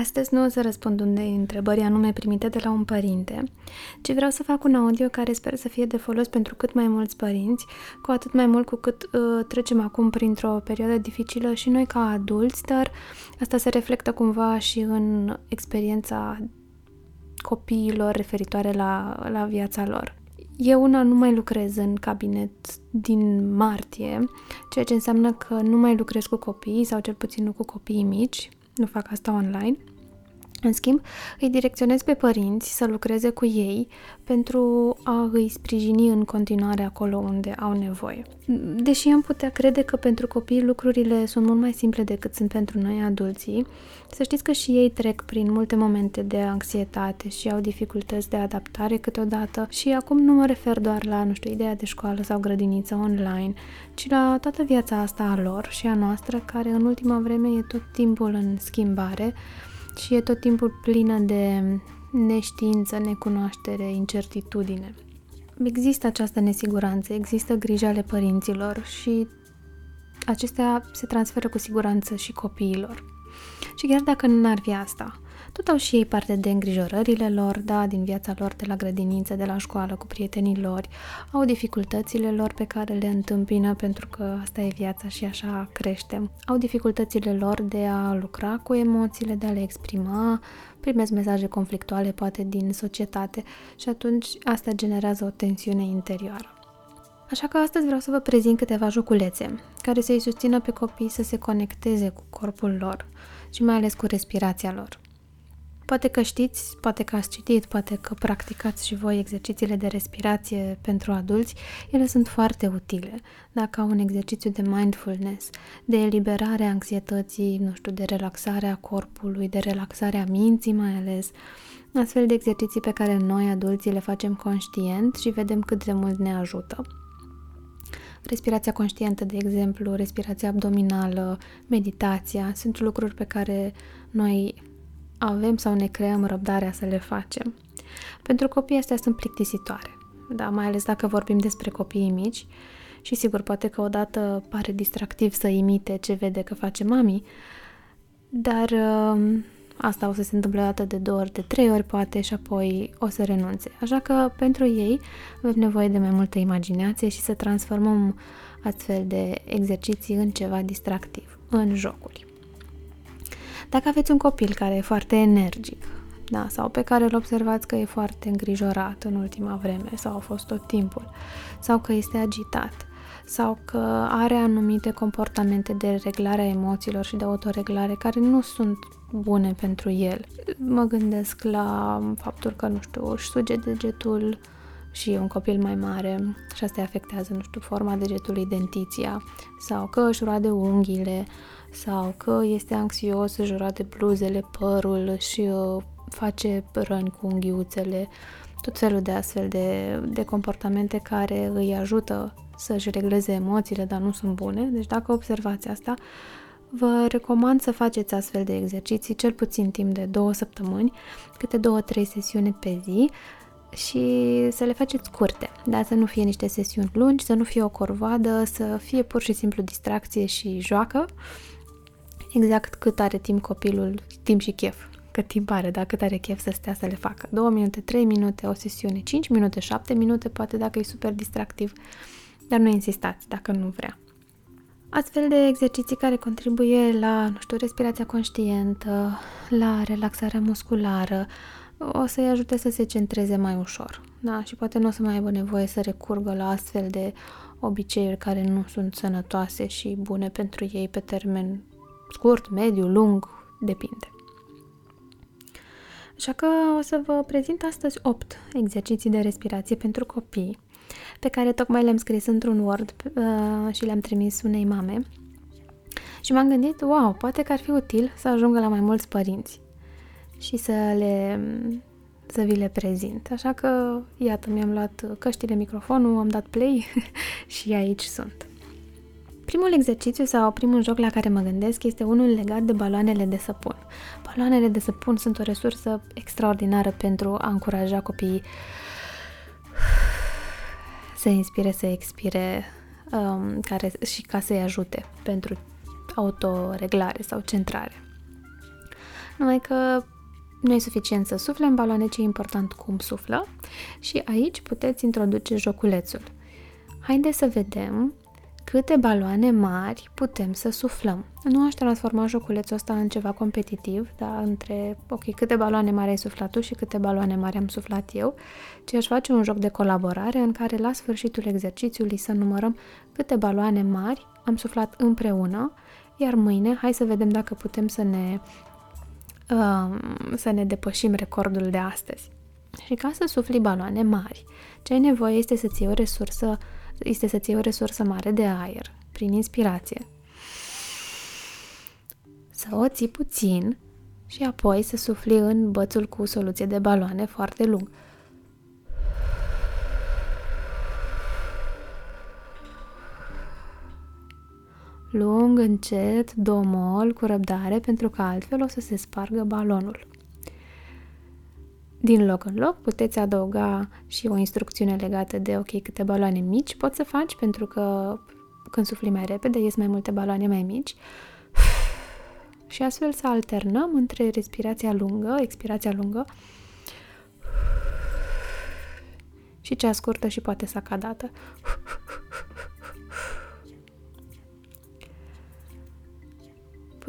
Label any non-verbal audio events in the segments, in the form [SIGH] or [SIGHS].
Astăzi nu o să răspund unei întrebări anume primite de la un părinte, ci vreau să fac un audio care sper să fie de folos pentru cât mai mulți părinți, cu atât mai mult cu cât uh, trecem acum printr-o perioadă dificilă și noi ca adulți, dar asta se reflectă cumva și în experiența copiilor referitoare la, la viața lor. Eu una nu mai lucrez în cabinet din martie, ceea ce înseamnă că nu mai lucrez cu copii sau cel puțin nu cu copiii mici, nu fac asta online. În schimb, îi direcționez pe părinți să lucreze cu ei pentru a îi sprijini în continuare acolo unde au nevoie. Deși am putea crede că pentru copii lucrurile sunt mult mai simple decât sunt pentru noi adulții, să știți că și ei trec prin multe momente de anxietate și au dificultăți de adaptare câteodată și acum nu mă refer doar la, nu știu, ideea de școală sau grădiniță online, ci la toată viața asta a lor și a noastră, care în ultima vreme e tot timpul în schimbare, și e tot timpul plină de neștiință, necunoaștere, incertitudine. Există această nesiguranță, există grija ale părinților și acestea se transferă cu siguranță și copiilor. Și chiar dacă nu ar fi asta, tot au și ei parte de îngrijorările lor, da, din viața lor de la grădiniță, de la școală, cu prietenii lor, au dificultățile lor pe care le întâmpină pentru că asta e viața și așa creștem. Au dificultățile lor de a lucra cu emoțiile, de a le exprima, primesc mesaje conflictuale poate din societate și atunci asta generează o tensiune interioară. Așa că astăzi vreau să vă prezint câteva joculețe care să-i susțină pe copii să se conecteze cu corpul lor și mai ales cu respirația lor. Poate că știți, poate că ați citit, poate că practicați și voi exercițiile de respirație pentru adulți, ele sunt foarte utile. Dacă au un exercițiu de mindfulness, de eliberare a anxietății, nu știu, de relaxare a corpului, de relaxare a minții mai ales, astfel de exerciții pe care noi adulții le facem conștient și vedem cât de mult ne ajută. Respirația conștientă, de exemplu, respirația abdominală, meditația, sunt lucruri pe care noi avem sau ne creăm răbdarea să le facem. Pentru copii astea sunt plictisitoare, da, mai ales dacă vorbim despre copiii mici și sigur poate că odată pare distractiv să imite ce vede că face mami, dar uh, asta o să se întâmple o dată de două ori, de trei ori poate și apoi o să renunțe. Așa că pentru ei avem nevoie de mai multă imaginație și să transformăm astfel de exerciții în ceva distractiv, în jocuri. Dacă aveți un copil care e foarte energic, da, sau pe care îl observați că e foarte îngrijorat în ultima vreme sau a fost tot timpul, sau că este agitat, sau că are anumite comportamente de reglare a emoțiilor și de autoreglare care nu sunt bune pentru el. Mă gândesc la faptul că, nu știu, își suge degetul și e un copil mai mare și asta afectează, nu știu, forma degetului, dentiția, sau că își roade unghiile, sau că este anxios, își roade bluzele, părul și uh, face răni cu unghiuțele, tot felul de astfel de, de comportamente care îi ajută să-și regleze emoțiile, dar nu sunt bune. Deci dacă observați asta, vă recomand să faceți astfel de exerciții, cel puțin timp de două săptămâni, câte două-trei sesiuni pe zi, și să le faceți scurte, da? să nu fie niște sesiuni lungi, să nu fie o corvoadă, să fie pur și simplu distracție și joacă, exact cât are timp copilul, timp și chef, cât timp are, da? cât are chef să stea să le facă. 2 minute, 3 minute, o sesiune, 5 minute, 7 minute, poate dacă e super distractiv, dar nu insistați dacă nu vrea. Astfel de exerciții care contribuie la, nu știu, respirația conștientă, la relaxarea musculară, o să-i ajute să se centreze mai ușor. Da? Și poate nu o să mai aibă nevoie să recurgă la astfel de obiceiuri care nu sunt sănătoase și bune pentru ei pe termen scurt, mediu, lung, depinde. Așa că o să vă prezint astăzi 8 exerciții de respirație pentru copii, pe care tocmai le-am scris într-un Word uh, și le-am trimis unei mame. Și m-am gândit, wow, poate că ar fi util să ajungă la mai mulți părinți și să le să vi le prezint. Așa că, iată, mi-am luat căștile, microfonul, am dat play [LAUGHS] și aici sunt. Primul exercițiu sau primul joc la care mă gândesc este unul legat de baloanele de săpun. Baloanele de săpun sunt o resursă extraordinară pentru a încuraja copiii să inspire, să expire um, care, și ca să-i ajute pentru autoreglare sau centrare. Numai că nu e suficient să sufle în baloane, ci e important cum suflă și aici puteți introduce joculețul. Haideți să vedem câte baloane mari putem să suflăm. Nu aș transforma joculețul ăsta în ceva competitiv, dar între, ok, câte baloane mari ai suflat tu și câte baloane mari am suflat eu, ci aș face un joc de colaborare în care la sfârșitul exercițiului să numărăm câte baloane mari am suflat împreună, iar mâine hai să vedem dacă putem să ne, uh, să ne depășim recordul de astăzi. Și ca să sufli baloane mari, ce ai nevoie este să ții o resursă este să ții o resursă mare de aer, prin inspirație. Să o ții puțin și apoi să sufli în bățul cu soluție de baloane foarte lung. Lung, încet, domol, cu răbdare, pentru că altfel o să se spargă balonul. Din loc în loc puteți adăuga și o instrucțiune legată de, ok, câte baloane mici poți să faci, pentru că când sufli mai repede, ies mai multe baloane mai mici. [SIGHS] Și astfel să alternăm între respirația lungă, expirația lungă [SIGHS] și cea scurtă și poate sacadată. [SIGHS]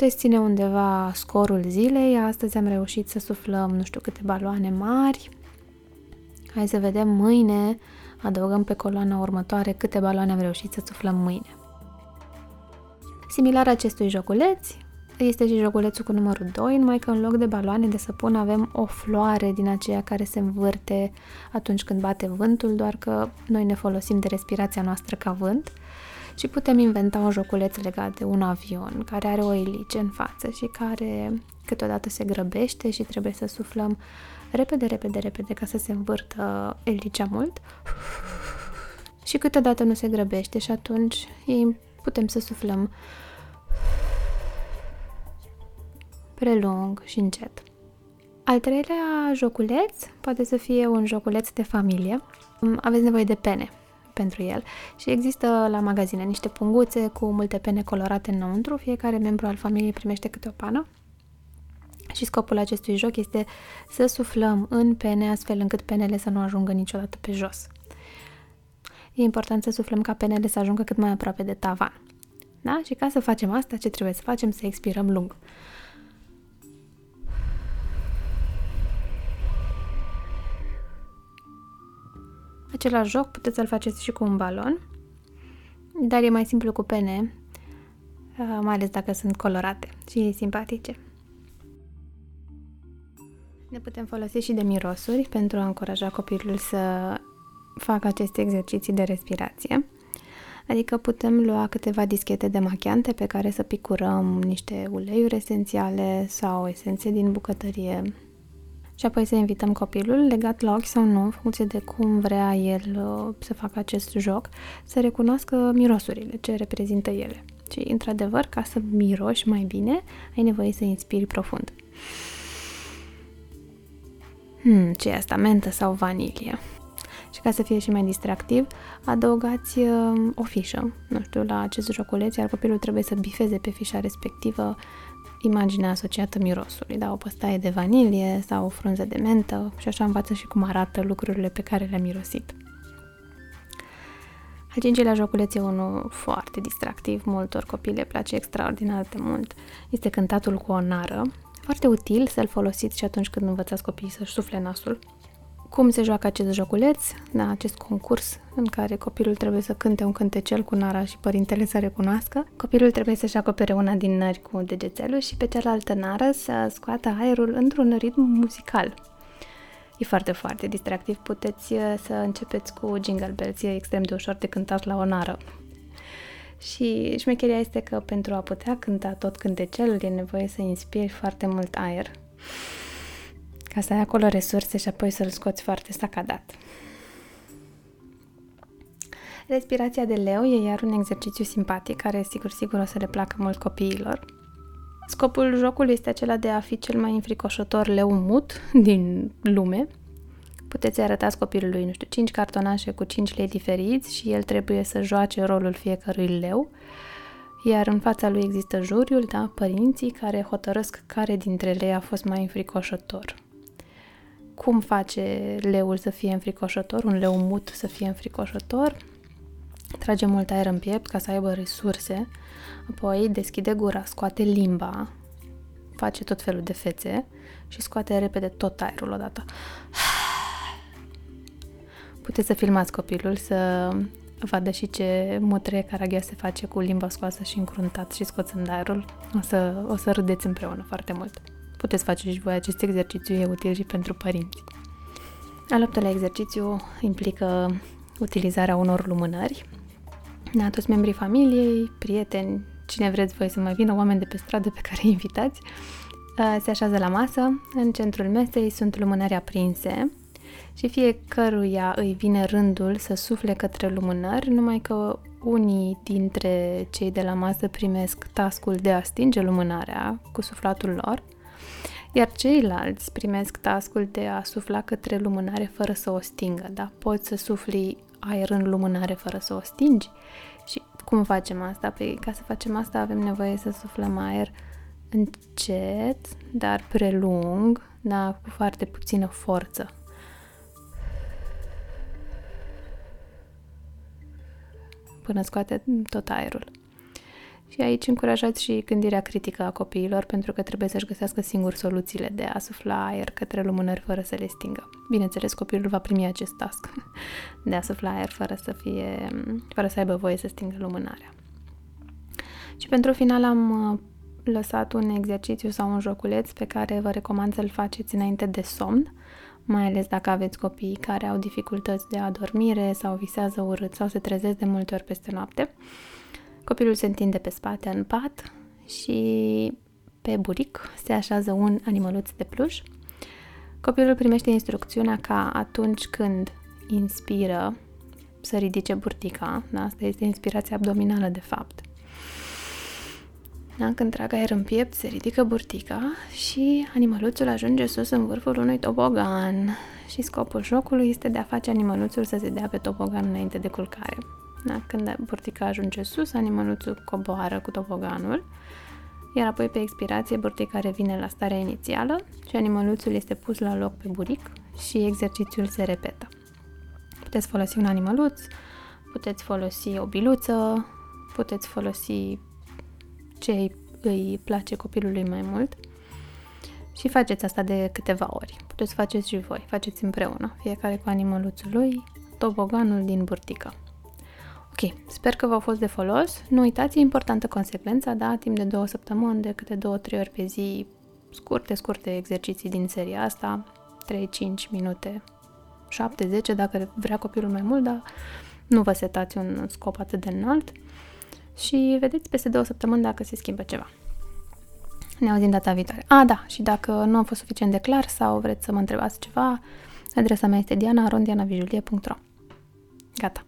Puteți ține undeva scorul zilei. Astăzi am reușit să suflăm nu știu câte baloane mari. Hai să vedem mâine, adăugăm pe coloana următoare câte baloane am reușit să suflăm mâine. Similar acestui joculeț, este și joculețul cu numărul 2, numai că în loc de baloane de săpun avem o floare din aceea care se învârte atunci când bate vântul, doar că noi ne folosim de respirația noastră ca vânt și putem inventa un joculeț legat de un avion care are o elice în față și care câteodată se grăbește și trebuie să suflăm repede, repede, repede ca să se învârtă elicea mult și câteodată nu se grăbește și atunci putem să suflăm prelung și încet. Al treilea joculeț poate să fie un joculeț de familie. Aveți nevoie de pene pentru el și există la magazine niște punguțe cu multe pene colorate înăuntru, fiecare membru al familiei primește câte o pană și scopul acestui joc este să suflăm în pene astfel încât penele să nu ajungă niciodată pe jos. E important să suflăm ca penele să ajungă cât mai aproape de tavan. Da? Și ca să facem asta, ce trebuie să facem? Să expirăm lung. Același joc puteți să-l faceți și cu un balon, dar e mai simplu cu pene, uh, mai ales dacă sunt colorate și simpatice. Ne putem folosi și de mirosuri pentru a încuraja copilul să facă aceste exerciții de respirație. Adică putem lua câteva dischete de machiante pe care să picurăm niște uleiuri esențiale sau esențe din bucătărie și apoi să invităm copilul, legat la ochi sau nu, în funcție de cum vrea el uh, să facă acest joc, să recunoască mirosurile, ce reprezintă ele. Și, într-adevăr, ca să miroși mai bine, ai nevoie să inspiri profund. Hmm, ce e asta, mentă sau vanilie? Și ca să fie și mai distractiv, adăugați uh, o fișă, nu știu, la acest joculeț, iar copilul trebuie să bifeze pe fișa respectivă imaginea asociată mirosului, da, o păstaie de vanilie sau o frunză de mentă și așa învață și cum arată lucrurile pe care le-a mirosit. Al cincilea joculeț e unul foarte distractiv, multor copii le place extraordinar de mult. Este cântatul cu o nară, foarte util să-l folosiți și atunci când învățați copiii să-și sufle nasul. Cum se joacă acest joculeț? Da, acest concurs în care copilul trebuie să cânte un cântecel cu nara și părintele să recunoască. Copilul trebuie să-și acopere una din nări cu degețelul și pe cealaltă nară să scoată aerul într-un ritm muzical. E foarte, foarte distractiv. Puteți uh, să începeți cu Jingle Bells, e extrem de ușor de cântat la o nară. Și șmecheria este că pentru a putea cânta tot cântecelul e nevoie să inspiri foarte mult aer ca să ai acolo resurse și apoi să-l scoți foarte sacadat. Respirația de leu e iar un exercițiu simpatic care sigur sigur o să le placă mult copiilor. Scopul jocului este acela de a fi cel mai înfricoșător leu mut din lume. Puteți arătați copilului, nu știu, 5 cartonașe cu 5 lei diferiți și el trebuie să joace rolul fiecărui leu Iar în fața lui există juriul, da, părinții care hotărăsc care dintre ele a fost mai înfricoșător. Cum face leul să fie înfricoșător, un leu mut să fie înfricoșător? Trage mult aer în piept ca să aibă resurse, apoi deschide gura, scoate limba, face tot felul de fețe și scoate repede tot aerul odată. [SIGHS] Puteți să filmați copilul, să vadă și ce mutre caraghea se face cu limba scoasă și încruntat și scoțând aerul. O să, o să râdeți împreună foarte mult. Puteți face și voi acest exercițiu, e util și pentru părinți. Al optelea exercițiu implică utilizarea unor lumânări. Da, toți membrii familiei, prieteni, cine vreți voi să mai vină, oameni de pe stradă pe care îi invitați, uh, se așează la masă. În centrul mesei sunt lumânări aprinse și fiecăruia îi vine rândul să sufle către lumânări, numai că unii dintre cei de la masă primesc tascul de a stinge lumânarea cu suflatul lor, iar ceilalți primesc tascul de a sufla către lumânare fără să o stingă, da? Poți să sufli aer în lumânare fără să o stingi? Și cum facem asta? Păi ca să facem asta avem nevoie să suflăm aer încet, dar prelung, da, cu foarte puțină forță. Până scoate tot aerul. Și aici încurajați și gândirea critică a copiilor, pentru că trebuie să-și găsească singur soluțiile de a sufla aer către lumânări fără să le stingă. Bineînțeles, copilul va primi acest task [LAUGHS] de a sufla aer fără să, fie, fără să aibă voie să stingă lumânarea. Și pentru final am uh, lăsat un exercițiu sau un joculeț pe care vă recomand să-l faceți înainte de somn, mai ales dacă aveți copii care au dificultăți de adormire sau visează urât sau se trezesc de multe ori peste noapte. Copilul se întinde pe spate în pat și pe buric se așează un animăluț de pluș. Copilul primește instrucțiunea ca atunci când inspiră să ridice burtica, da? asta este inspirația abdominală de fapt. Da? Când trag aer în piept, se ridică burtica și animăluțul ajunge sus în vârful unui tobogan. Și scopul jocului este de a face animăluțul să se dea pe tobogan înainte de culcare. Da? Când burtica ajunge sus, animăluțul coboară cu toboganul, iar apoi pe expirație burtica revine la starea inițială și animăluțul este pus la loc pe buric și exercițiul se repetă. Puteți folosi un animăluț, puteți folosi o biluță, puteți folosi ce îi place copilului mai mult și faceți asta de câteva ori. Puteți faceți și voi, faceți împreună, fiecare cu animăluțul lui, toboganul din burtică. Ok, sper că v-au fost de folos. Nu uitați, e importantă consecvența, da? Timp de două săptămâni, de câte două, trei ori pe zi, scurte, scurte exerciții din seria asta, 3-5 minute, 7-10 dacă vrea copilul mai mult, dar nu vă setați un scop atât de înalt și vedeți peste două săptămâni dacă se schimbă ceva. Ne auzim data viitoare. A, da, și dacă nu am fost suficient de clar sau vreți să mă întrebați ceva, adresa mea este diana.rondianavijulie.ro Gata.